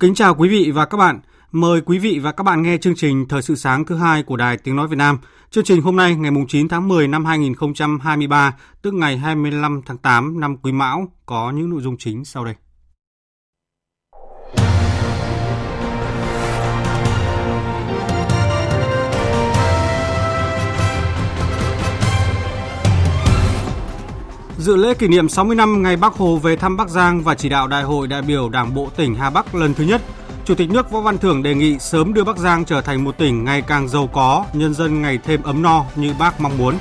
Kính chào quý vị và các bạn. Mời quý vị và các bạn nghe chương trình Thời sự sáng thứ hai của Đài Tiếng Nói Việt Nam. Chương trình hôm nay ngày 9 tháng 10 năm 2023, tức ngày 25 tháng 8 năm Quý Mão, có những nội dung chính sau đây. Dự lễ kỷ niệm 60 năm ngày Bắc Hồ về thăm Bắc Giang và chỉ đạo Đại hội đại biểu Đảng bộ tỉnh Hà Bắc lần thứ nhất, Chủ tịch nước Võ Văn Thưởng đề nghị sớm đưa Bắc Giang trở thành một tỉnh ngày càng giàu có, nhân dân ngày thêm ấm no như bác mong muốn.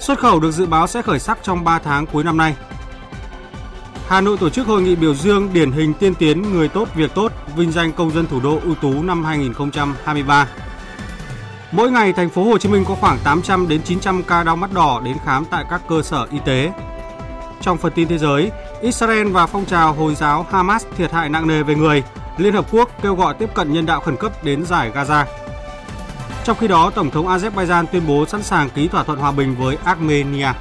Xuất khẩu được dự báo sẽ khởi sắc trong 3 tháng cuối năm nay. Hà Nội tổ chức hội nghị biểu dương điển hình tiên tiến người tốt việc tốt, vinh danh công dân thủ đô ưu tú năm 2023. Mỗi ngày thành phố Hồ Chí Minh có khoảng 800 đến 900 ca đau mắt đỏ đến khám tại các cơ sở y tế. Trong phần tin thế giới, Israel và phong trào Hồi giáo Hamas thiệt hại nặng nề về người, Liên Hợp Quốc kêu gọi tiếp cận nhân đạo khẩn cấp đến giải Gaza. Trong khi đó, Tổng thống Azerbaijan tuyên bố sẵn sàng ký thỏa thuận hòa bình với Armenia.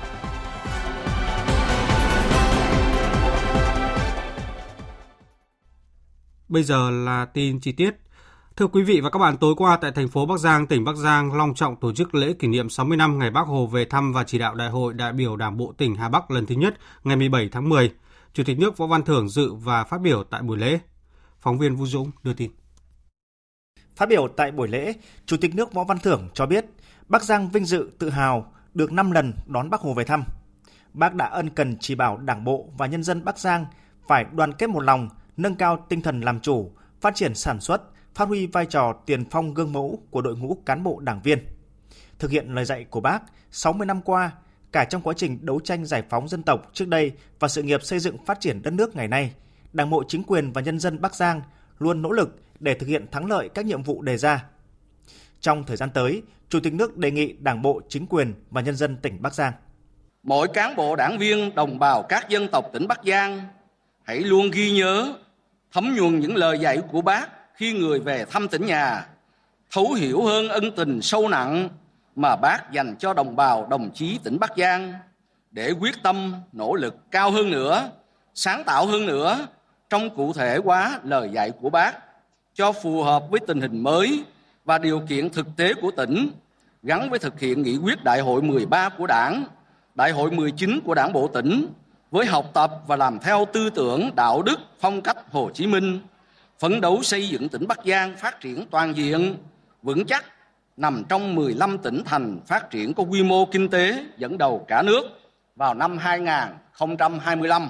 Bây giờ là tin chi tiết. Thưa quý vị và các bạn, tối qua tại thành phố Bắc Giang, tỉnh Bắc Giang long trọng tổ chức lễ kỷ niệm 60 năm ngày Bác Hồ về thăm và chỉ đạo Đại hội đại biểu Đảng bộ tỉnh Hà Bắc lần thứ nhất ngày 17 tháng 10. Chủ tịch nước Võ Văn Thưởng dự và phát biểu tại buổi lễ. Phóng viên Vũ Dũng đưa tin. Phát biểu tại buổi lễ, Chủ tịch nước Võ Văn Thưởng cho biết Bắc Giang vinh dự tự hào được 5 lần đón Bác Hồ về thăm. Bác đã ân cần chỉ bảo Đảng bộ và nhân dân Bắc Giang phải đoàn kết một lòng, nâng cao tinh thần làm chủ, phát triển sản xuất, phát huy vai trò tiền phong gương mẫu của đội ngũ cán bộ đảng viên. Thực hiện lời dạy của bác, 60 năm qua, cả trong quá trình đấu tranh giải phóng dân tộc trước đây và sự nghiệp xây dựng phát triển đất nước ngày nay, Đảng bộ chính quyền và nhân dân Bắc Giang luôn nỗ lực để thực hiện thắng lợi các nhiệm vụ đề ra. Trong thời gian tới, Chủ tịch nước đề nghị Đảng bộ, chính quyền và nhân dân tỉnh Bắc Giang. Mỗi cán bộ đảng viên, đồng bào các dân tộc tỉnh Bắc Giang hãy luôn ghi nhớ, thấm nhuần những lời dạy của bác khi người về thăm tỉnh nhà, thấu hiểu hơn ân tình sâu nặng mà bác dành cho đồng bào đồng chí tỉnh Bắc Giang để quyết tâm nỗ lực cao hơn nữa, sáng tạo hơn nữa trong cụ thể hóa lời dạy của bác cho phù hợp với tình hình mới và điều kiện thực tế của tỉnh gắn với thực hiện nghị quyết đại hội 13 của Đảng, đại hội 19 của Đảng bộ tỉnh với học tập và làm theo tư tưởng đạo đức phong cách Hồ Chí Minh phấn đấu xây dựng tỉnh Bắc Giang phát triển toàn diện, vững chắc, nằm trong 15 tỉnh thành phát triển có quy mô kinh tế dẫn đầu cả nước vào năm 2025,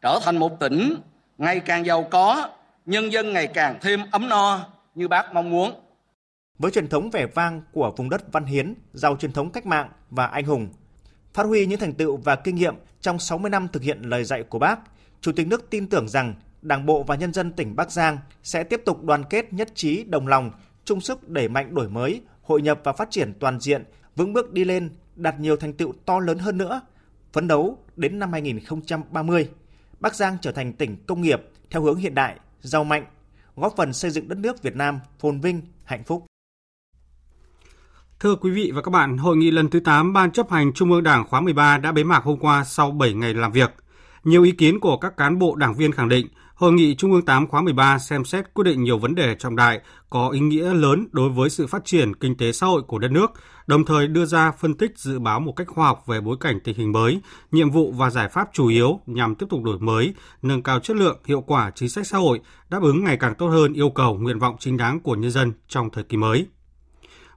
trở thành một tỉnh ngày càng giàu có, nhân dân ngày càng thêm ấm no như bác mong muốn. Với truyền thống vẻ vang của vùng đất văn hiến, giàu truyền thống cách mạng và anh hùng, phát huy những thành tựu và kinh nghiệm trong 60 năm thực hiện lời dạy của bác, Chủ tịch nước tin tưởng rằng Đảng bộ và nhân dân tỉnh Bắc Giang sẽ tiếp tục đoàn kết nhất trí đồng lòng, chung sức đẩy mạnh đổi mới, hội nhập và phát triển toàn diện, vững bước đi lên, đạt nhiều thành tựu to lớn hơn nữa. Phấn đấu đến năm 2030, Bắc Giang trở thành tỉnh công nghiệp theo hướng hiện đại, giàu mạnh, góp phần xây dựng đất nước Việt Nam phồn vinh, hạnh phúc. Thưa quý vị và các bạn, hội nghị lần thứ 8 Ban chấp hành Trung ương Đảng khóa 13 đã bế mạc hôm qua sau 7 ngày làm việc. Nhiều ý kiến của các cán bộ đảng viên khẳng định Hội nghị Trung ương 8 khóa 13 xem xét quyết định nhiều vấn đề trọng đại có ý nghĩa lớn đối với sự phát triển kinh tế xã hội của đất nước, đồng thời đưa ra phân tích dự báo một cách khoa học về bối cảnh tình hình mới, nhiệm vụ và giải pháp chủ yếu nhằm tiếp tục đổi mới, nâng cao chất lượng, hiệu quả chính sách xã hội, đáp ứng ngày càng tốt hơn yêu cầu, nguyện vọng chính đáng của nhân dân trong thời kỳ mới.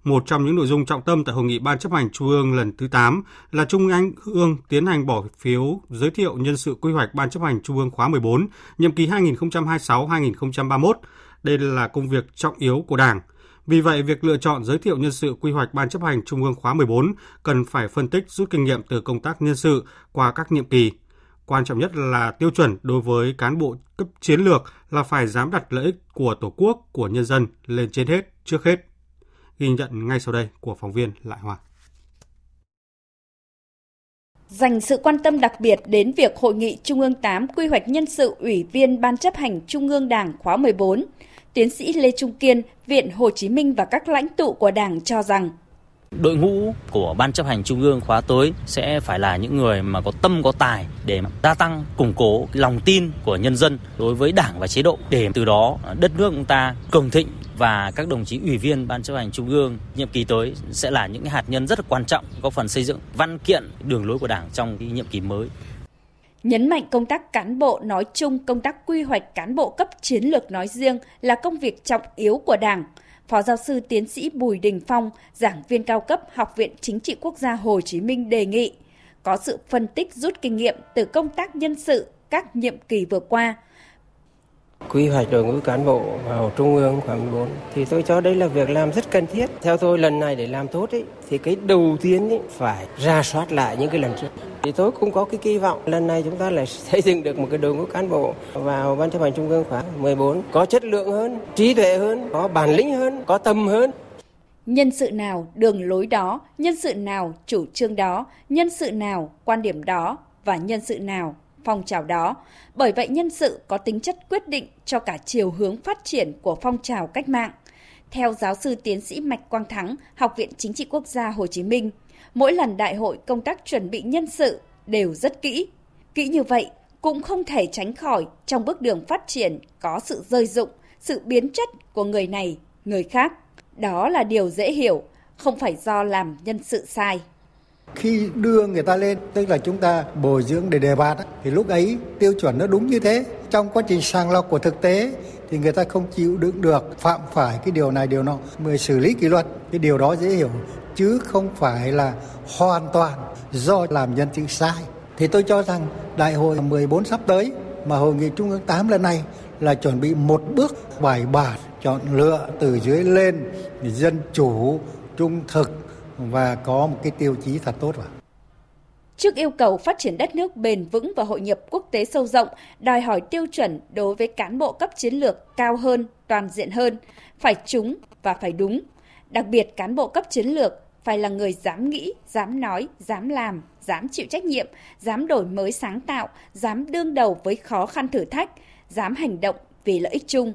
Một trong những nội dung trọng tâm tại hội nghị Ban chấp hành Trung ương lần thứ 8 là Trung ương tiến hành bỏ phiếu giới thiệu nhân sự quy hoạch Ban chấp hành Trung ương khóa 14, nhiệm kỳ 2026-2031. Đây là công việc trọng yếu của Đảng. Vì vậy, việc lựa chọn giới thiệu nhân sự quy hoạch Ban chấp hành Trung ương khóa 14 cần phải phân tích rút kinh nghiệm từ công tác nhân sự qua các nhiệm kỳ. Quan trọng nhất là tiêu chuẩn đối với cán bộ cấp chiến lược là phải dám đặt lợi ích của Tổ quốc, của nhân dân lên trên hết, trước hết. Ghi nhận ngay sau đây của phóng viên Lại Hoa. Dành sự quan tâm đặc biệt đến việc Hội nghị Trung ương 8 quy hoạch nhân sự Ủy viên Ban chấp hành Trung ương Đảng khóa 14, tiến sĩ Lê Trung Kiên, Viện Hồ Chí Minh và các lãnh tụ của Đảng cho rằng đội ngũ của ban chấp hành trung ương khóa tới sẽ phải là những người mà có tâm có tài để gia tăng củng cố lòng tin của nhân dân đối với đảng và chế độ để từ đó đất nước chúng ta cường thịnh và các đồng chí ủy viên ban chấp hành trung ương nhiệm kỳ tới sẽ là những hạt nhân rất là quan trọng góp phần xây dựng văn kiện đường lối của đảng trong cái nhiệm kỳ mới nhấn mạnh công tác cán bộ nói chung, công tác quy hoạch cán bộ cấp chiến lược nói riêng là công việc trọng yếu của Đảng. Phó giáo sư tiến sĩ Bùi Đình Phong, giảng viên cao cấp Học viện Chính trị Quốc gia Hồ Chí Minh đề nghị có sự phân tích rút kinh nghiệm từ công tác nhân sự các nhiệm kỳ vừa qua, quy hoạch đội ngũ cán bộ vào trung ương khoảng 14 thì tôi cho đây là việc làm rất cần thiết. Theo tôi lần này để làm tốt ấy, thì cái đầu tiên ấy, phải ra soát lại những cái lần trước. Thì tôi cũng có cái kỳ vọng lần này chúng ta lại xây dựng được một cái đội ngũ cán bộ vào ban chấp hành trung ương khóa 14 có chất lượng hơn, trí tuệ hơn, có bản lĩnh hơn, có tâm hơn. Nhân sự nào đường lối đó, nhân sự nào chủ trương đó, nhân sự nào quan điểm đó và nhân sự nào phong trào đó. Bởi vậy nhân sự có tính chất quyết định cho cả chiều hướng phát triển của phong trào cách mạng. Theo giáo sư tiến sĩ Mạch Quang Thắng, Học viện Chính trị Quốc gia Hồ Chí Minh, mỗi lần đại hội công tác chuẩn bị nhân sự đều rất kỹ. Kỹ như vậy cũng không thể tránh khỏi trong bước đường phát triển có sự rơi dụng, sự biến chất của người này, người khác. Đó là điều dễ hiểu, không phải do làm nhân sự sai khi đưa người ta lên, tức là chúng ta bồi dưỡng để đề bạt thì lúc ấy tiêu chuẩn nó đúng như thế. Trong quá trình sàng lọc của thực tế thì người ta không chịu đựng được phạm phải cái điều này, điều nọ. Mới xử lý kỷ luật, cái điều đó dễ hiểu, chứ không phải là hoàn toàn do làm nhân chứng sai. Thì tôi cho rằng đại hội 14 sắp tới mà hội nghị trung ương 8 lần này là chuẩn bị một bước bài bản chọn lựa từ dưới lên dân chủ trung thực và có một cái tiêu chí thật tốt vào. Trước yêu cầu phát triển đất nước bền vững và hội nhập quốc tế sâu rộng, đòi hỏi tiêu chuẩn đối với cán bộ cấp chiến lược cao hơn, toàn diện hơn, phải trúng và phải đúng. Đặc biệt cán bộ cấp chiến lược phải là người dám nghĩ, dám nói, dám làm, dám chịu trách nhiệm, dám đổi mới sáng tạo, dám đương đầu với khó khăn thử thách, dám hành động vì lợi ích chung.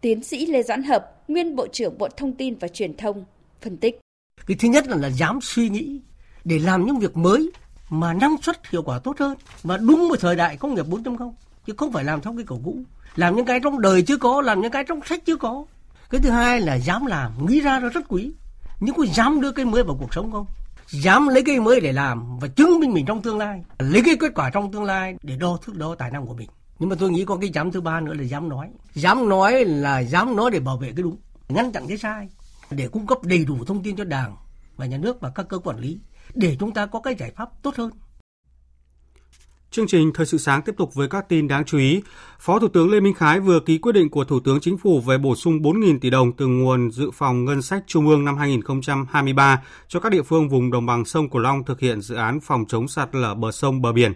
Tiến sĩ Lê Doãn Hợp, nguyên Bộ trưởng Bộ Thông tin và Truyền thông, phân tích. Cái thứ nhất là, là dám suy nghĩ để làm những việc mới mà năng suất hiệu quả tốt hơn và đúng với thời đại công nghiệp 4.0 chứ không phải làm theo cái cổ cũ. Làm những cái trong đời chưa có làm những cái trong sách chưa có. Cái thứ hai là dám làm nghĩ ra nó rất quý. Nhưng có dám đưa cái mới vào cuộc sống không? Dám lấy cái mới để làm và chứng minh mình trong tương lai. Lấy cái kết quả trong tương lai để đo thước đo tài năng của mình. Nhưng mà tôi nghĩ có cái dám thứ ba nữa là dám nói. Dám nói là dám nói để bảo vệ cái đúng. Ngăn chặn cái sai để cung cấp đầy đủ thông tin cho Đảng và nhà nước và các cơ quản lý, để chúng ta có cái giải pháp tốt hơn. Chương trình Thời sự sáng tiếp tục với các tin đáng chú ý. Phó Thủ tướng Lê Minh Khái vừa ký quyết định của Thủ tướng Chính phủ về bổ sung 4.000 tỷ đồng từ nguồn dự phòng ngân sách Trung ương năm 2023 cho các địa phương vùng đồng bằng sông Cửu Long thực hiện dự án phòng chống sạt lở bờ sông, bờ biển.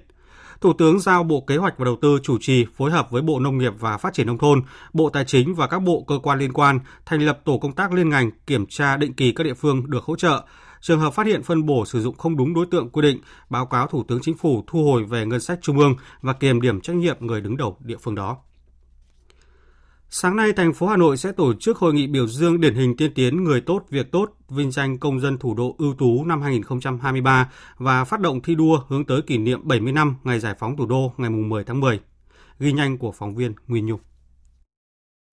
Thủ tướng giao Bộ Kế hoạch và Đầu tư chủ trì phối hợp với Bộ Nông nghiệp và Phát triển Nông thôn, Bộ Tài chính và các bộ cơ quan liên quan thành lập tổ công tác liên ngành kiểm tra định kỳ các địa phương được hỗ trợ. Trường hợp phát hiện phân bổ sử dụng không đúng đối tượng quy định, báo cáo Thủ tướng Chính phủ thu hồi về ngân sách trung ương và kiềm điểm trách nhiệm người đứng đầu địa phương đó. Sáng nay, thành phố Hà Nội sẽ tổ chức hội nghị biểu dương điển hình tiên tiến người tốt việc tốt, vinh danh công dân thủ đô ưu tú năm 2023 và phát động thi đua hướng tới kỷ niệm 70 năm ngày giải phóng thủ đô ngày 10 tháng 10. Ghi nhanh của phóng viên Nguyên Nhung.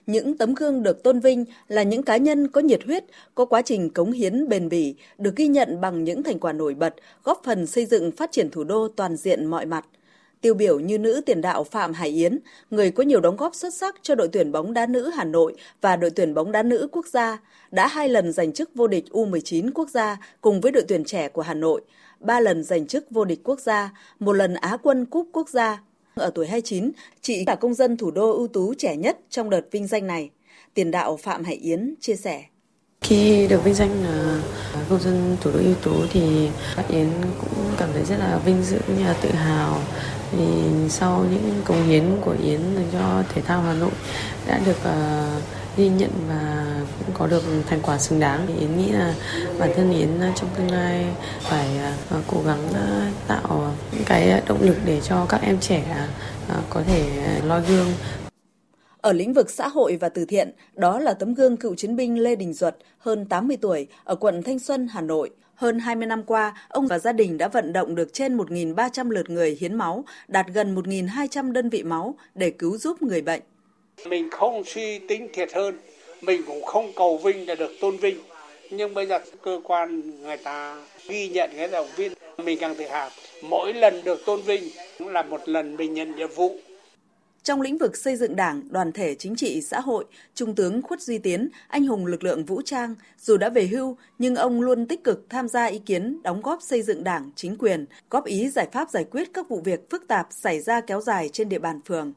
Những tấm gương được tôn vinh là những cá nhân có nhiệt huyết, có quá trình cống hiến bền bỉ, được ghi nhận bằng những thành quả nổi bật, góp phần xây dựng phát triển thủ đô toàn diện mọi mặt – Tiêu biểu như nữ tiền đạo Phạm Hải Yến, người có nhiều đóng góp xuất sắc cho đội tuyển bóng đá nữ Hà Nội và đội tuyển bóng đá nữ quốc gia, đã hai lần giành chức vô địch U19 quốc gia cùng với đội tuyển trẻ của Hà Nội, ba lần giành chức vô địch quốc gia, một lần Á quân cúp quốc gia. Ở tuổi 29, chị là công dân thủ đô ưu tú trẻ nhất trong đợt vinh danh này. Tiền đạo Phạm Hải Yến chia sẻ. Khi được vinh danh là công dân thủ đô ưu tú thì Yến cũng cảm thấy rất là vinh dự cũng như là tự hào. Vì sau những công hiến của Yến dành cho thể thao Hà Nội đã được uh, ghi nhận và cũng có được thành quả xứng đáng. Thì Yến nghĩ là bản thân Yến trong tương lai phải uh, cố gắng uh, tạo những cái động lực để cho các em trẻ uh, có thể noi gương ở lĩnh vực xã hội và từ thiện, đó là tấm gương cựu chiến binh Lê Đình Duật, hơn 80 tuổi, ở quận Thanh Xuân, Hà Nội. Hơn 20 năm qua, ông và gia đình đã vận động được trên 1.300 lượt người hiến máu, đạt gần 1.200 đơn vị máu để cứu giúp người bệnh. Mình không suy tính thiệt hơn, mình cũng không cầu vinh là được tôn vinh. Nhưng bây giờ cơ quan người ta ghi nhận cái động viên, mình càng tự hào. Mỗi lần được tôn vinh cũng là một lần mình nhận nhiệm vụ trong lĩnh vực xây dựng đảng, đoàn thể chính trị, xã hội, Trung tướng Khuất Duy Tiến, anh hùng lực lượng vũ trang, dù đã về hưu, nhưng ông luôn tích cực tham gia ý kiến, đóng góp xây dựng đảng, chính quyền, góp ý giải pháp giải quyết các vụ việc phức tạp xảy ra kéo dài trên địa bàn phường.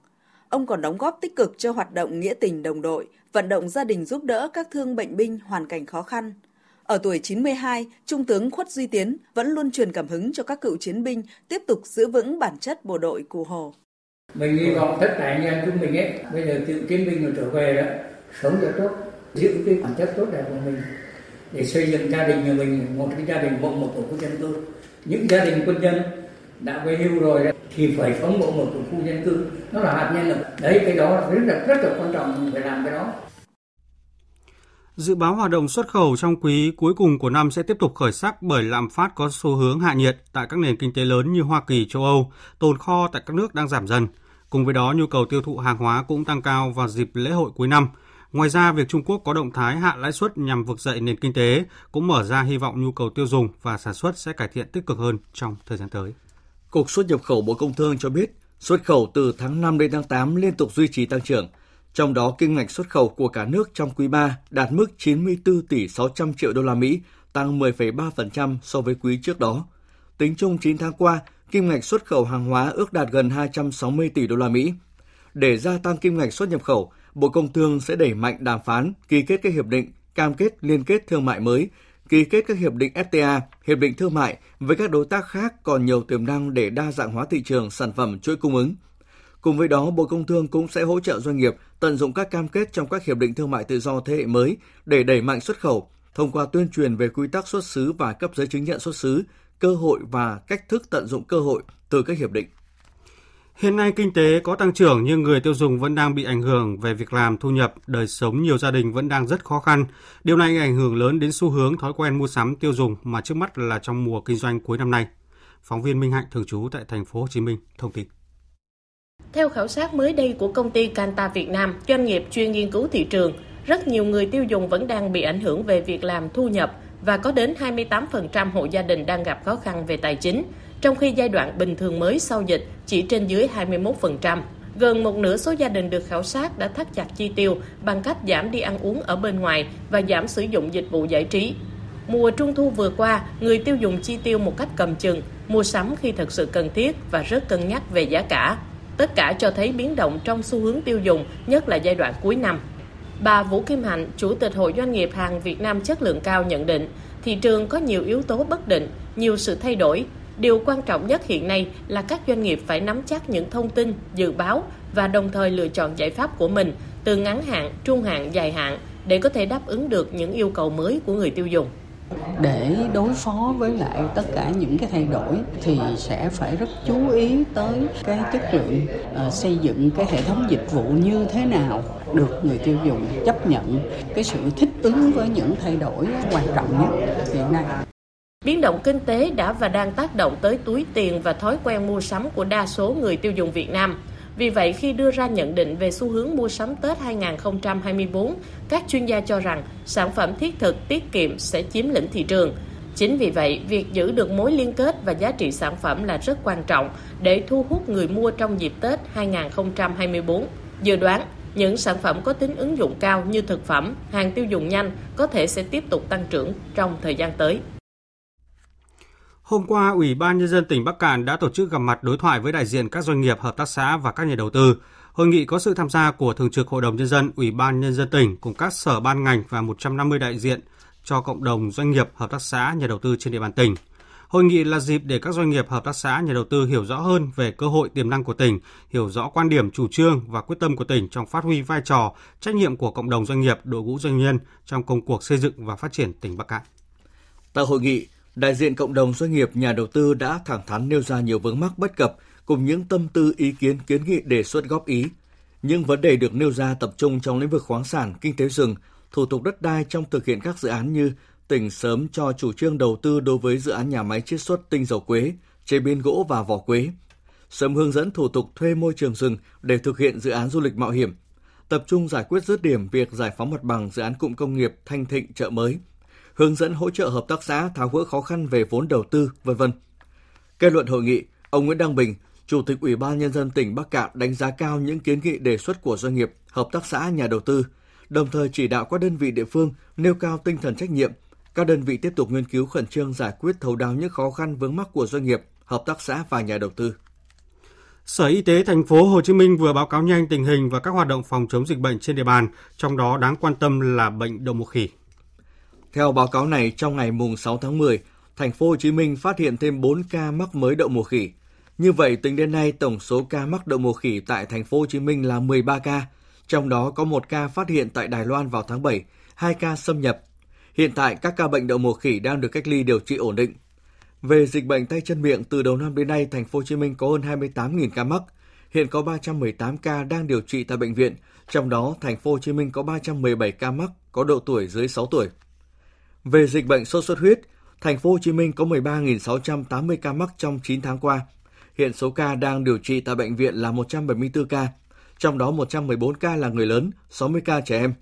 Ông còn đóng góp tích cực cho hoạt động nghĩa tình đồng đội, vận động gia đình giúp đỡ các thương bệnh binh hoàn cảnh khó khăn. Ở tuổi 92, Trung tướng Khuất Duy Tiến vẫn luôn truyền cảm hứng cho các cựu chiến binh tiếp tục giữ vững bản chất bộ đội Cụ Hồ mình hy vọng tất cả anh em chúng mình ấy. Bây giờ tự chiến binh rồi trở về đó sống cho tốt giữ cái bản chất tốt đẹp của mình để xây dựng gia đình nhà mình một cái gia đình mộng một tổ khu dân cư. Những gia đình quân nhân đã về hưu rồi thì phải sống mộng một tổ khu dân cư. Nó là hạt nhân lực. Đấy cái đó rất là rất là quan trọng phải làm cái đó. Dự báo hoạt động xuất khẩu trong quý cuối cùng của năm sẽ tiếp tục khởi sắc bởi lạm phát có xu hướng hạ nhiệt tại các nền kinh tế lớn như Hoa Kỳ, châu Âu, tồn kho tại các nước đang giảm dần. Cùng với đó, nhu cầu tiêu thụ hàng hóa cũng tăng cao vào dịp lễ hội cuối năm. Ngoài ra, việc Trung Quốc có động thái hạ lãi suất nhằm vực dậy nền kinh tế cũng mở ra hy vọng nhu cầu tiêu dùng và sản xuất sẽ cải thiện tích cực hơn trong thời gian tới. Cục xuất nhập khẩu Bộ Công Thương cho biết, xuất khẩu từ tháng 5 đến tháng 8 liên tục duy trì tăng trưởng. Trong đó, kim ngạch xuất khẩu của cả nước trong quý 3 đạt mức 94 tỷ 600 triệu đô la Mỹ, tăng 10,3% so với quý trước đó. Tính chung 9 tháng qua, kim ngạch xuất khẩu hàng hóa ước đạt gần 260 tỷ đô la Mỹ. Để gia tăng kim ngạch xuất nhập khẩu, Bộ Công Thương sẽ đẩy mạnh đàm phán, ký kết các hiệp định, cam kết liên kết thương mại mới, ký kết các hiệp định FTA, hiệp định thương mại với các đối tác khác còn nhiều tiềm năng để đa dạng hóa thị trường sản phẩm chuỗi cung ứng. Cùng với đó, Bộ Công Thương cũng sẽ hỗ trợ doanh nghiệp tận dụng các cam kết trong các hiệp định thương mại tự do thế hệ mới để đẩy mạnh xuất khẩu thông qua tuyên truyền về quy tắc xuất xứ và cấp giấy chứng nhận xuất xứ, cơ hội và cách thức tận dụng cơ hội từ các hiệp định. Hiện nay kinh tế có tăng trưởng nhưng người tiêu dùng vẫn đang bị ảnh hưởng về việc làm, thu nhập, đời sống nhiều gia đình vẫn đang rất khó khăn. Điều này ảnh hưởng lớn đến xu hướng thói quen mua sắm tiêu dùng mà trước mắt là trong mùa kinh doanh cuối năm nay. Phóng viên Minh Hạnh thường trú tại thành phố Hồ Chí Minh thông tin. Theo khảo sát mới đây của công ty Canta Việt Nam, doanh nghiệp chuyên nghiên cứu thị trường, rất nhiều người tiêu dùng vẫn đang bị ảnh hưởng về việc làm thu nhập và có đến 28% hộ gia đình đang gặp khó khăn về tài chính, trong khi giai đoạn bình thường mới sau dịch chỉ trên dưới 21%. Gần một nửa số gia đình được khảo sát đã thắt chặt chi tiêu bằng cách giảm đi ăn uống ở bên ngoài và giảm sử dụng dịch vụ giải trí. Mùa trung thu vừa qua, người tiêu dùng chi tiêu một cách cầm chừng, mua sắm khi thật sự cần thiết và rất cân nhắc về giá cả. Tất cả cho thấy biến động trong xu hướng tiêu dùng, nhất là giai đoạn cuối năm. Bà Vũ Kim Hạnh, Chủ tịch Hội Doanh nghiệp hàng Việt Nam chất lượng cao nhận định, thị trường có nhiều yếu tố bất định, nhiều sự thay đổi. Điều quan trọng nhất hiện nay là các doanh nghiệp phải nắm chắc những thông tin, dự báo và đồng thời lựa chọn giải pháp của mình từ ngắn hạn, trung hạn, dài hạn để có thể đáp ứng được những yêu cầu mới của người tiêu dùng để đối phó với lại tất cả những cái thay đổi thì sẽ phải rất chú ý tới cái chất lượng uh, xây dựng cái hệ thống dịch vụ như thế nào được người tiêu dùng chấp nhận cái sự thích ứng với những thay đổi quan trọng nhất hiện nay Biến động kinh tế đã và đang tác động tới túi tiền và thói quen mua sắm của đa số người tiêu dùng Việt Nam. Vì vậy, khi đưa ra nhận định về xu hướng mua sắm Tết 2024, các chuyên gia cho rằng sản phẩm thiết thực tiết kiệm sẽ chiếm lĩnh thị trường. Chính vì vậy, việc giữ được mối liên kết và giá trị sản phẩm là rất quan trọng để thu hút người mua trong dịp Tết 2024. Dự đoán, những sản phẩm có tính ứng dụng cao như thực phẩm, hàng tiêu dùng nhanh có thể sẽ tiếp tục tăng trưởng trong thời gian tới. Hôm qua, Ủy ban Nhân dân tỉnh Bắc Cạn đã tổ chức gặp mặt đối thoại với đại diện các doanh nghiệp, hợp tác xã và các nhà đầu tư. Hội nghị có sự tham gia của Thường trực Hội đồng Nhân dân, Ủy ban Nhân dân tỉnh cùng các sở ban ngành và 150 đại diện cho cộng đồng doanh nghiệp, hợp tác xã, nhà đầu tư trên địa bàn tỉnh. Hội nghị là dịp để các doanh nghiệp, hợp tác xã, nhà đầu tư hiểu rõ hơn về cơ hội tiềm năng của tỉnh, hiểu rõ quan điểm, chủ trương và quyết tâm của tỉnh trong phát huy vai trò, trách nhiệm của cộng đồng doanh nghiệp, đội ngũ doanh nhân trong công cuộc xây dựng và phát triển tỉnh Bắc Cạn. Tại hội nghị, đại diện cộng đồng doanh nghiệp, nhà đầu tư đã thẳng thắn nêu ra nhiều vướng mắc bất cập cùng những tâm tư ý kiến kiến nghị đề xuất góp ý. Những vấn đề được nêu ra tập trung trong lĩnh vực khoáng sản, kinh tế rừng, thủ tục đất đai trong thực hiện các dự án như tỉnh sớm cho chủ trương đầu tư đối với dự án nhà máy chiết xuất tinh dầu quế, chế biến gỗ và vỏ quế, sớm hướng dẫn thủ tục thuê môi trường rừng để thực hiện dự án du lịch mạo hiểm, tập trung giải quyết dứt điểm việc giải phóng mặt bằng dự án cụm công nghiệp Thanh Thịnh chợ mới, hướng dẫn hỗ trợ hợp tác xã tháo gỡ khó khăn về vốn đầu tư, vân vân. Kết luận hội nghị, ông Nguyễn Đăng Bình, Chủ tịch Ủy ban nhân dân tỉnh Bắc Cạn đánh giá cao những kiến nghị đề xuất của doanh nghiệp, hợp tác xã, nhà đầu tư, đồng thời chỉ đạo các đơn vị địa phương nêu cao tinh thần trách nhiệm, các đơn vị tiếp tục nghiên cứu khẩn trương giải quyết thấu đáo những khó khăn vướng mắc của doanh nghiệp, hợp tác xã và nhà đầu tư. Sở Y tế thành phố Hồ Chí Minh vừa báo cáo nhanh tình hình và các hoạt động phòng chống dịch bệnh trên địa bàn, trong đó đáng quan tâm là bệnh đậu mùa khỉ. Theo báo cáo này, trong ngày mùng 6 tháng 10, thành phố Hồ Chí Minh phát hiện thêm 4 ca mắc mới đậu mùa khỉ. Như vậy, tính đến nay tổng số ca mắc đậu mùa khỉ tại thành phố Hồ Chí Minh là 13 ca, trong đó có 1 ca phát hiện tại Đài Loan vào tháng 7, 2 ca xâm nhập. Hiện tại các ca bệnh đậu mùa khỉ đang được cách ly điều trị ổn định. Về dịch bệnh tay chân miệng từ đầu năm đến nay, thành phố Hồ Chí Minh có hơn 28.000 ca mắc. Hiện có 318 ca đang điều trị tại bệnh viện, trong đó thành phố Hồ Chí Minh có 317 ca mắc có độ tuổi dưới 6 tuổi. Về dịch bệnh sốt xuất huyết, thành phố Hồ Chí Minh có 13.680 ca mắc trong 9 tháng qua. Hiện số ca đang điều trị tại bệnh viện là 174 ca, trong đó 114 ca là người lớn, 60 ca trẻ em.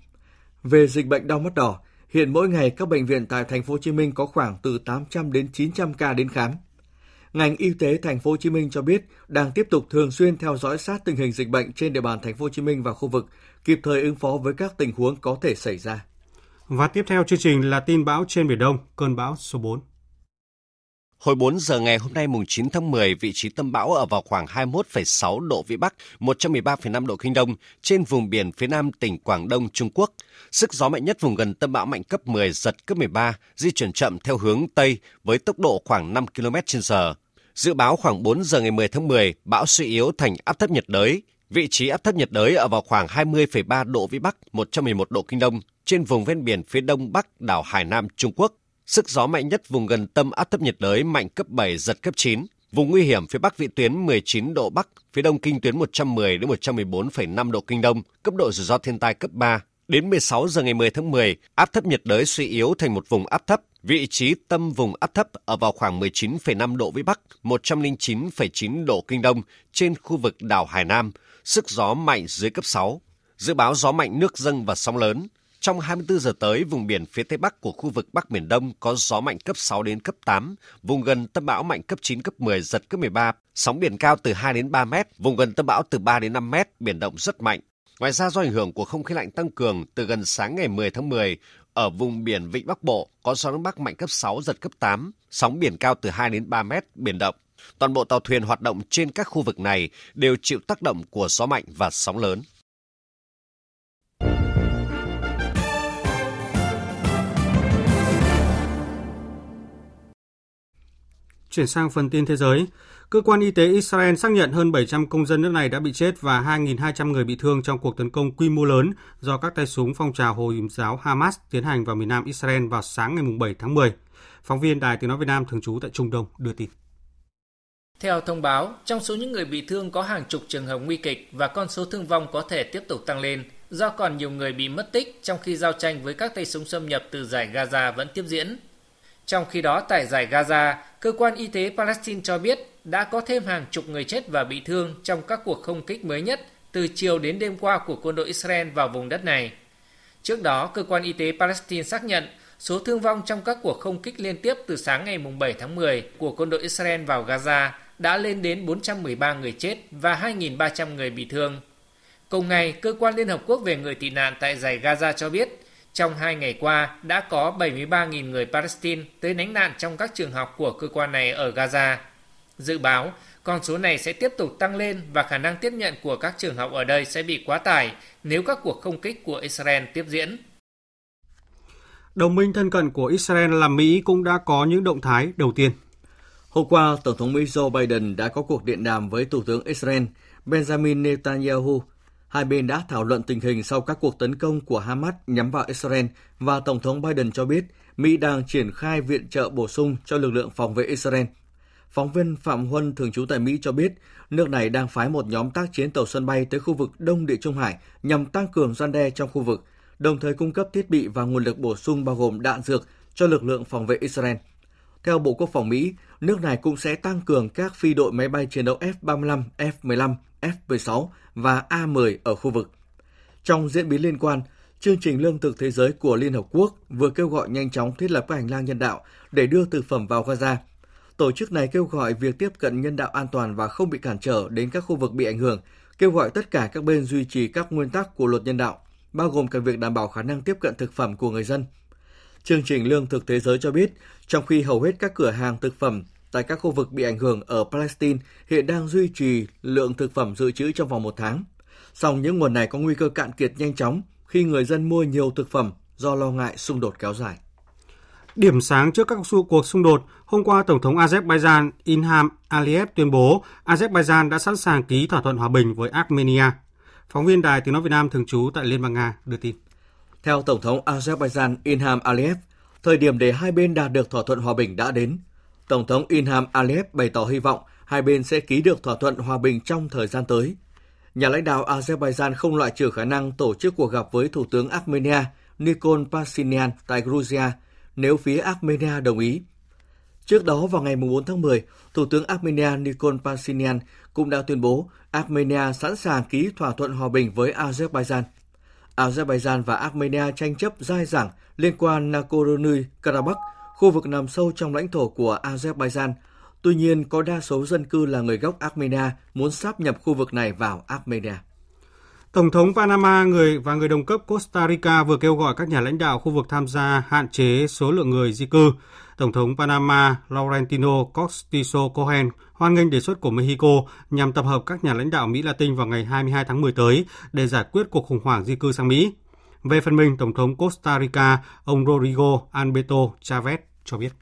Về dịch bệnh đau mắt đỏ, hiện mỗi ngày các bệnh viện tại thành phố Hồ Chí Minh có khoảng từ 800 đến 900 ca đến khám. Ngành y tế thành phố Hồ Chí Minh cho biết đang tiếp tục thường xuyên theo dõi sát tình hình dịch bệnh trên địa bàn thành phố Hồ Chí Minh và khu vực, kịp thời ứng phó với các tình huống có thể xảy ra. Và tiếp theo chương trình là tin bão trên Biển Đông, cơn bão số 4. Hồi 4 giờ ngày hôm nay mùng 9 tháng 10, vị trí tâm bão ở vào khoảng 21,6 độ Vĩ Bắc, 113,5 độ Kinh Đông, trên vùng biển phía nam tỉnh Quảng Đông, Trung Quốc. Sức gió mạnh nhất vùng gần tâm bão mạnh cấp 10, giật cấp 13, di chuyển chậm theo hướng Tây với tốc độ khoảng 5 km h Dự báo khoảng 4 giờ ngày 10 tháng 10, bão suy yếu thành áp thấp nhiệt đới. Vị trí áp thấp nhiệt đới ở vào khoảng 20,3 độ Vĩ Bắc, 111 độ Kinh Đông, trên vùng ven biển phía đông bắc đảo Hải Nam, Trung Quốc. Sức gió mạnh nhất vùng gần tâm áp thấp nhiệt đới mạnh cấp 7, giật cấp 9. Vùng nguy hiểm phía bắc vị tuyến 19 độ Bắc, phía đông kinh tuyến 110 đến 114,5 độ kinh đông, cấp độ rủi ro thiên tai cấp 3. Đến 16 giờ ngày 10 tháng 10, áp thấp nhiệt đới suy yếu thành một vùng áp thấp. Vị trí tâm vùng áp thấp ở vào khoảng 19,5 độ Vĩ Bắc, 109,9 độ Kinh Đông trên khu vực đảo Hải Nam, sức gió mạnh dưới cấp 6. Dự báo gió mạnh nước dâng và sóng lớn. Trong 24 giờ tới, vùng biển phía tây bắc của khu vực Bắc Biển Đông có gió mạnh cấp 6 đến cấp 8, vùng gần tâm bão mạnh cấp 9, cấp 10, giật cấp 13, sóng biển cao từ 2 đến 3 mét, vùng gần tâm bão từ 3 đến 5 mét, biển động rất mạnh. Ngoài ra do ảnh hưởng của không khí lạnh tăng cường từ gần sáng ngày 10 tháng 10, ở vùng biển Vịnh Bắc Bộ có gió đông bắc mạnh cấp 6, giật cấp 8, sóng biển cao từ 2 đến 3 mét, biển động. Toàn bộ tàu thuyền hoạt động trên các khu vực này đều chịu tác động của gió mạnh và sóng lớn. Chuyển sang phần tin thế giới, cơ quan y tế Israel xác nhận hơn 700 công dân nước này đã bị chết và 2.200 người bị thương trong cuộc tấn công quy mô lớn do các tay súng phong trào Hồi giáo Hamas tiến hành vào miền nam Israel vào sáng ngày 7 tháng 10. Phóng viên Đài Tiếng Nói Việt Nam thường trú tại Trung Đông đưa tin. Theo thông báo, trong số những người bị thương có hàng chục trường hợp nguy kịch và con số thương vong có thể tiếp tục tăng lên do còn nhiều người bị mất tích trong khi giao tranh với các tay súng xâm nhập từ giải Gaza vẫn tiếp diễn. Trong khi đó, tại giải Gaza, cơ quan y tế Palestine cho biết đã có thêm hàng chục người chết và bị thương trong các cuộc không kích mới nhất từ chiều đến đêm qua của quân đội Israel vào vùng đất này. Trước đó, cơ quan y tế Palestine xác nhận Số thương vong trong các cuộc không kích liên tiếp từ sáng ngày 7 tháng 10 của quân đội Israel vào Gaza đã lên đến 413 người chết và 2.300 người bị thương. Cùng ngày, Cơ quan Liên Hợp Quốc về người tị nạn tại giải Gaza cho biết, trong hai ngày qua đã có 73.000 người Palestine tới lánh nạn trong các trường học của cơ quan này ở Gaza. Dự báo, con số này sẽ tiếp tục tăng lên và khả năng tiếp nhận của các trường học ở đây sẽ bị quá tải nếu các cuộc không kích của Israel tiếp diễn. Đồng minh thân cận của Israel là Mỹ cũng đã có những động thái đầu tiên. Hôm qua, Tổng thống Mỹ Joe Biden đã có cuộc điện đàm với Thủ tướng Israel Benjamin Netanyahu. Hai bên đã thảo luận tình hình sau các cuộc tấn công của Hamas nhắm vào Israel và Tổng thống Biden cho biết Mỹ đang triển khai viện trợ bổ sung cho lực lượng phòng vệ Israel. Phóng viên Phạm Huân, thường trú tại Mỹ cho biết, nước này đang phái một nhóm tác chiến tàu sân bay tới khu vực Đông Địa Trung Hải nhằm tăng cường gian đe trong khu vực, đồng thời cung cấp thiết bị và nguồn lực bổ sung bao gồm đạn dược cho lực lượng phòng vệ Israel. Theo Bộ Quốc phòng Mỹ, nước này cũng sẽ tăng cường các phi đội máy bay chiến đấu F-35, F-15, F-16 và A-10 ở khu vực. Trong diễn biến liên quan, chương trình lương thực thế giới của Liên Hợp Quốc vừa kêu gọi nhanh chóng thiết lập các hành lang nhân đạo để đưa thực phẩm vào Gaza. Tổ chức này kêu gọi việc tiếp cận nhân đạo an toàn và không bị cản trở đến các khu vực bị ảnh hưởng, kêu gọi tất cả các bên duy trì các nguyên tắc của luật nhân đạo, bao gồm cả việc đảm bảo khả năng tiếp cận thực phẩm của người dân. Chương trình Lương thực Thế giới cho biết, trong khi hầu hết các cửa hàng thực phẩm tại các khu vực bị ảnh hưởng ở Palestine hiện đang duy trì lượng thực phẩm dự trữ trong vòng một tháng. Song những nguồn này có nguy cơ cạn kiệt nhanh chóng khi người dân mua nhiều thực phẩm do lo ngại xung đột kéo dài. Điểm sáng trước các cuộc xung đột, hôm qua Tổng thống Azerbaijan Ilham Aliyev tuyên bố Azerbaijan đã sẵn sàng ký thỏa thuận hòa bình với Armenia. Phóng viên Đài Tiếng Nói Việt Nam thường trú tại Liên bang Nga đưa tin. Theo Tổng thống Azerbaijan Ilham Aliyev, thời điểm để hai bên đạt được thỏa thuận hòa bình đã đến. Tổng thống Ilham Aliyev bày tỏ hy vọng hai bên sẽ ký được thỏa thuận hòa bình trong thời gian tới. Nhà lãnh đạo Azerbaijan không loại trừ khả năng tổ chức cuộc gặp với Thủ tướng Armenia Nikol Pashinyan tại Georgia nếu phía Armenia đồng ý. Trước đó vào ngày 4 tháng 10, Thủ tướng Armenia Nikol Pashinyan cũng đã tuyên bố Armenia sẵn sàng ký thỏa thuận hòa bình với Azerbaijan. Azerbaijan và Armenia tranh chấp dai dẳng liên quan Nagorno-Karabakh, khu vực nằm sâu trong lãnh thổ của Azerbaijan. Tuy nhiên, có đa số dân cư là người gốc Armenia muốn sáp nhập khu vực này vào Armenia. Tổng thống Panama người và người đồng cấp Costa Rica vừa kêu gọi các nhà lãnh đạo khu vực tham gia hạn chế số lượng người di cư. Tổng thống Panama Laurentino Cortizo Cohen hoan nghênh đề xuất của Mexico nhằm tập hợp các nhà lãnh đạo Mỹ Latin vào ngày 22 tháng 10 tới để giải quyết cuộc khủng hoảng di cư sang Mỹ. Về phần mình, Tổng thống Costa Rica, ông Rodrigo Alberto Chavez cho biết.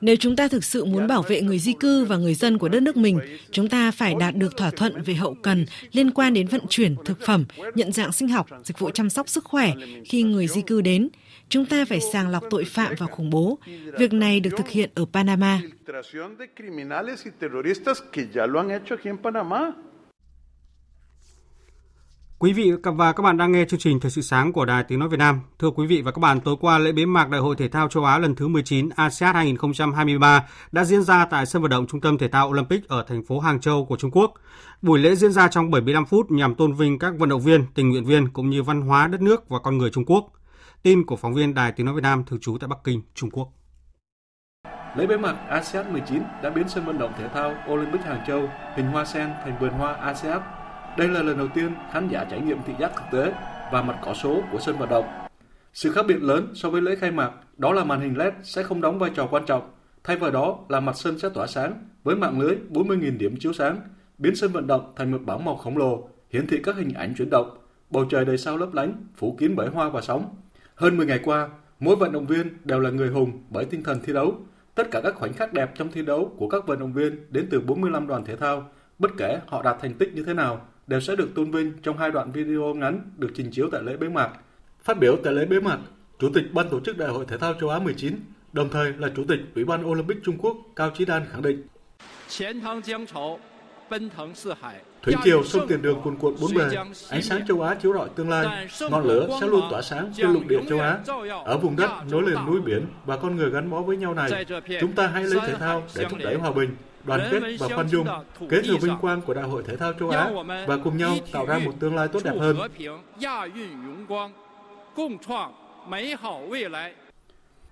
Nếu chúng ta thực sự muốn bảo vệ người di cư và người dân của đất nước mình, chúng ta phải đạt được thỏa thuận về hậu cần liên quan đến vận chuyển thực phẩm, nhận dạng sinh học, dịch vụ chăm sóc sức khỏe khi người di cư đến. Chúng ta phải sàng lọc tội phạm và khủng bố. Việc này được thực hiện ở Panama. Quý vị và các bạn đang nghe chương trình Thời sự sáng của Đài Tiếng Nói Việt Nam. Thưa quý vị và các bạn, tối qua lễ bế mạc Đại hội Thể thao châu Á lần thứ 19 ASEAN 2023 đã diễn ra tại sân vận động Trung tâm Thể thao Olympic ở thành phố Hàng Châu của Trung Quốc. Buổi lễ diễn ra trong 75 phút nhằm tôn vinh các vận động viên, tình nguyện viên cũng như văn hóa đất nước và con người Trung Quốc. Tin của phóng viên Đài Tiếng Nói Việt Nam thường trú tại Bắc Kinh, Trung Quốc. Lễ bế mạc ASEAN 19 đã biến sân vận động thể thao Olympic Hàng Châu hình hoa sen thành vườn hoa ASEAN đây là lần đầu tiên khán giả trải nghiệm thị giác thực tế và mặt cỏ số của sân vận động. Sự khác biệt lớn so với lễ khai mạc đó là màn hình LED sẽ không đóng vai trò quan trọng, thay vào đó là mặt sân sẽ tỏa sáng với mạng lưới 40.000 điểm chiếu sáng, biến sân vận động thành một bảng màu khổng lồ, hiển thị các hình ảnh chuyển động, bầu trời đầy sao lấp lánh, phủ kín bởi hoa và sóng. Hơn 10 ngày qua, mỗi vận động viên đều là người hùng bởi tinh thần thi đấu. Tất cả các khoảnh khắc đẹp trong thi đấu của các vận động viên đến từ 45 đoàn thể thao, bất kể họ đạt thành tích như thế nào, đều sẽ được tôn vinh trong hai đoạn video ngắn được trình chiếu tại lễ bế mạc. Phát biểu tại lễ bế mạc, Chủ tịch Ban tổ chức Đại hội Thể thao châu Á 19, đồng thời là Chủ tịch Ủy ban Olympic Trung Quốc Cao Chí Đan khẳng định Thủy triều sông tiền đường cuồn cuộn bốn bề, ánh sáng châu Á chiếu rọi tương lai, ngọn lửa sẽ luôn tỏa sáng trên lục địa châu Á. Ở vùng đất nối liền núi biển và con người gắn bó với nhau này, chúng ta hãy lấy thể thao để thúc đẩy hòa bình, đoàn kết và khoan dung, kế thừa vinh quang của Đại hội Thể thao châu Á và cùng nhau tạo ra một tương lai tốt đẹp hơn.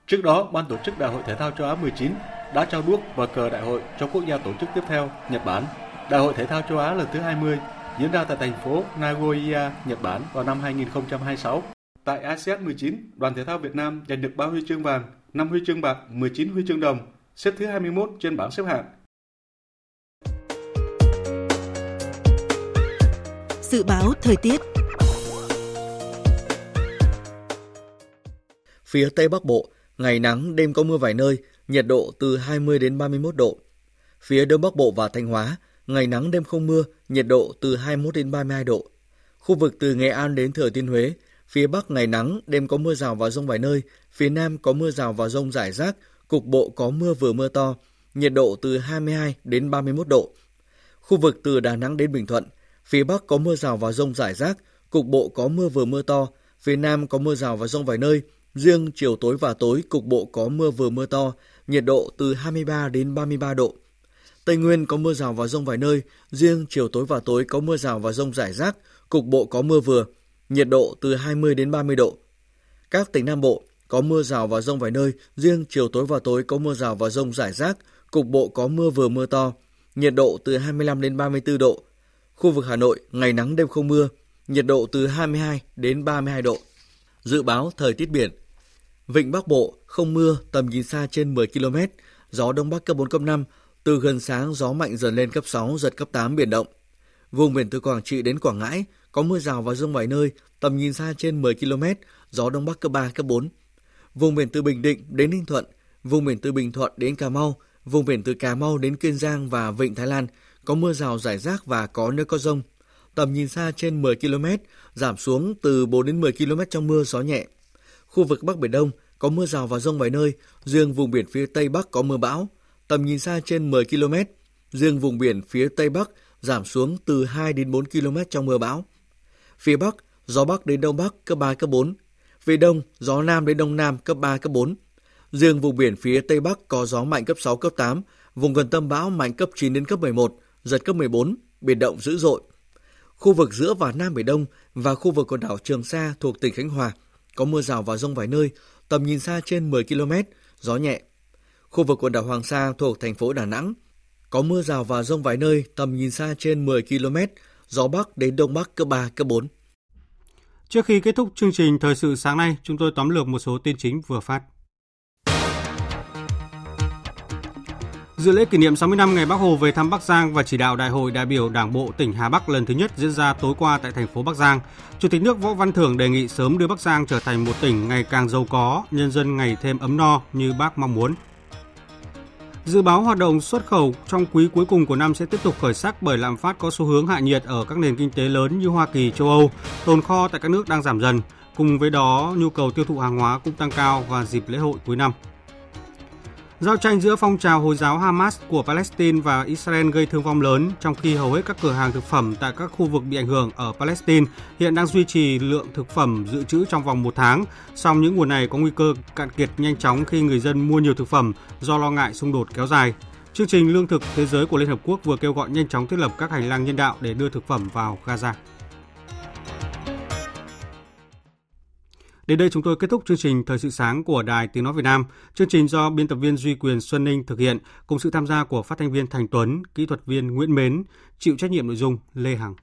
Trước đó, Ban tổ chức Đại hội Thể thao châu Á 19 đã trao đuốc và cờ đại hội cho quốc gia tổ chức tiếp theo, Nhật Bản. Đại hội Thể thao châu Á lần thứ 20 diễn ra tại thành phố Nagoya, Nhật Bản vào năm 2026. Tại ASEAN 19, đoàn thể thao Việt Nam giành được 3 huy chương vàng, 5 huy chương bạc, 19 huy chương đồng, xếp thứ 21 trên bảng xếp hạng. Dự báo thời tiết Phía Tây Bắc Bộ, ngày nắng, đêm có mưa vài nơi, nhiệt độ từ 20 đến 31 độ. Phía Đông Bắc Bộ và Thanh Hóa, ngày nắng đêm không mưa, nhiệt độ từ 21 đến 32 độ. Khu vực từ Nghệ An đến Thừa Thiên Huế, phía Bắc ngày nắng, đêm có mưa rào và rông vài nơi, phía Nam có mưa rào và rông rải rác, cục bộ có mưa vừa mưa to, nhiệt độ từ 22 đến 31 độ. Khu vực từ Đà Nẵng đến Bình Thuận, phía Bắc có mưa rào và rông rải rác, cục bộ có mưa vừa mưa to, phía Nam có mưa rào và rông vài nơi, riêng chiều tối và tối cục bộ có mưa vừa mưa to, nhiệt độ từ 23 đến 33 độ. Tây Nguyên có mưa rào và rông vài nơi, riêng chiều tối và tối có mưa rào và rông rải rác, cục bộ có mưa vừa, nhiệt độ từ 20 đến 30 độ. Các tỉnh Nam Bộ có mưa rào và rông vài nơi, riêng chiều tối và tối có mưa rào và rông rải rác, cục bộ có mưa vừa mưa to, nhiệt độ từ 25 đến 34 độ. Khu vực Hà Nội ngày nắng đêm không mưa, nhiệt độ từ 22 đến 32 độ. Dự báo thời tiết biển. Vịnh Bắc Bộ không mưa, tầm nhìn xa trên 10 km, gió đông bắc cấp 4 cấp 5, từ gần sáng gió mạnh dần lên cấp 6, giật cấp 8 biển động. Vùng biển từ Quảng Trị đến Quảng Ngãi có mưa rào và rông vài nơi, tầm nhìn xa trên 10 km, gió đông bắc cấp 3 cấp 4. Vùng biển từ Bình Định đến Ninh Thuận, vùng biển từ Bình Thuận đến Cà Mau, vùng biển từ Cà Mau đến Kiên Giang và Vịnh Thái Lan có mưa rào rải rác và có nơi có rông. Tầm nhìn xa trên 10 km, giảm xuống từ 4 đến 10 km trong mưa gió nhẹ. Khu vực Bắc Biển Đông có mưa rào và rông vài nơi, riêng vùng biển phía Tây Bắc có mưa bão, tầm nhìn xa trên 10 km. Riêng vùng biển phía Tây Bắc giảm xuống từ 2 đến 4 km trong mưa bão. Phía Bắc, gió Bắc đến Đông Bắc cấp 3, cấp 4. Phía Đông, gió Nam đến Đông Nam cấp 3, cấp 4. Riêng vùng biển phía Tây Bắc có gió mạnh cấp 6, cấp 8, vùng gần tâm bão mạnh cấp 9 đến cấp 11, giật cấp 14, biển động dữ dội. Khu vực giữa và Nam Biển Đông và khu vực quần đảo Trường Sa thuộc tỉnh Khánh Hòa có mưa rào và rông vài nơi, tầm nhìn xa trên 10 km, gió nhẹ. Khu vực quần đảo Hoàng Sa thuộc thành phố Đà Nẵng có mưa rào và rông vài nơi, tầm nhìn xa trên 10 km, gió Bắc đến Đông Bắc cấp 3, cấp 4. Trước khi kết thúc chương trình Thời sự sáng nay, chúng tôi tóm lược một số tin chính vừa phát. Dự lễ kỷ niệm 60 năm ngày Bắc Hồ về thăm Bắc Giang và chỉ đạo Đại hội đại biểu Đảng bộ tỉnh Hà Bắc lần thứ nhất diễn ra tối qua tại thành phố Bắc Giang, Chủ tịch nước Võ Văn Thưởng đề nghị sớm đưa Bắc Giang trở thành một tỉnh ngày càng giàu có, nhân dân ngày thêm ấm no như bác mong muốn. Dự báo hoạt động xuất khẩu trong quý cuối cùng của năm sẽ tiếp tục khởi sắc bởi lạm phát có xu hướng hạ nhiệt ở các nền kinh tế lớn như Hoa Kỳ, châu Âu, tồn kho tại các nước đang giảm dần. Cùng với đó, nhu cầu tiêu thụ hàng hóa cũng tăng cao và dịp lễ hội cuối năm. Giao tranh giữa phong trào Hồi giáo Hamas của Palestine và Israel gây thương vong lớn, trong khi hầu hết các cửa hàng thực phẩm tại các khu vực bị ảnh hưởng ở Palestine hiện đang duy trì lượng thực phẩm dự trữ trong vòng một tháng. Song những nguồn này có nguy cơ cạn kiệt nhanh chóng khi người dân mua nhiều thực phẩm do lo ngại xung đột kéo dài. Chương trình Lương thực Thế giới của Liên Hợp Quốc vừa kêu gọi nhanh chóng thiết lập các hành lang nhân đạo để đưa thực phẩm vào Gaza. Đến đây chúng tôi kết thúc chương trình Thời sự sáng của Đài Tiếng Nói Việt Nam. Chương trình do biên tập viên Duy Quyền Xuân Ninh thực hiện cùng sự tham gia của phát thanh viên Thành Tuấn, kỹ thuật viên Nguyễn Mến, chịu trách nhiệm nội dung Lê Hằng.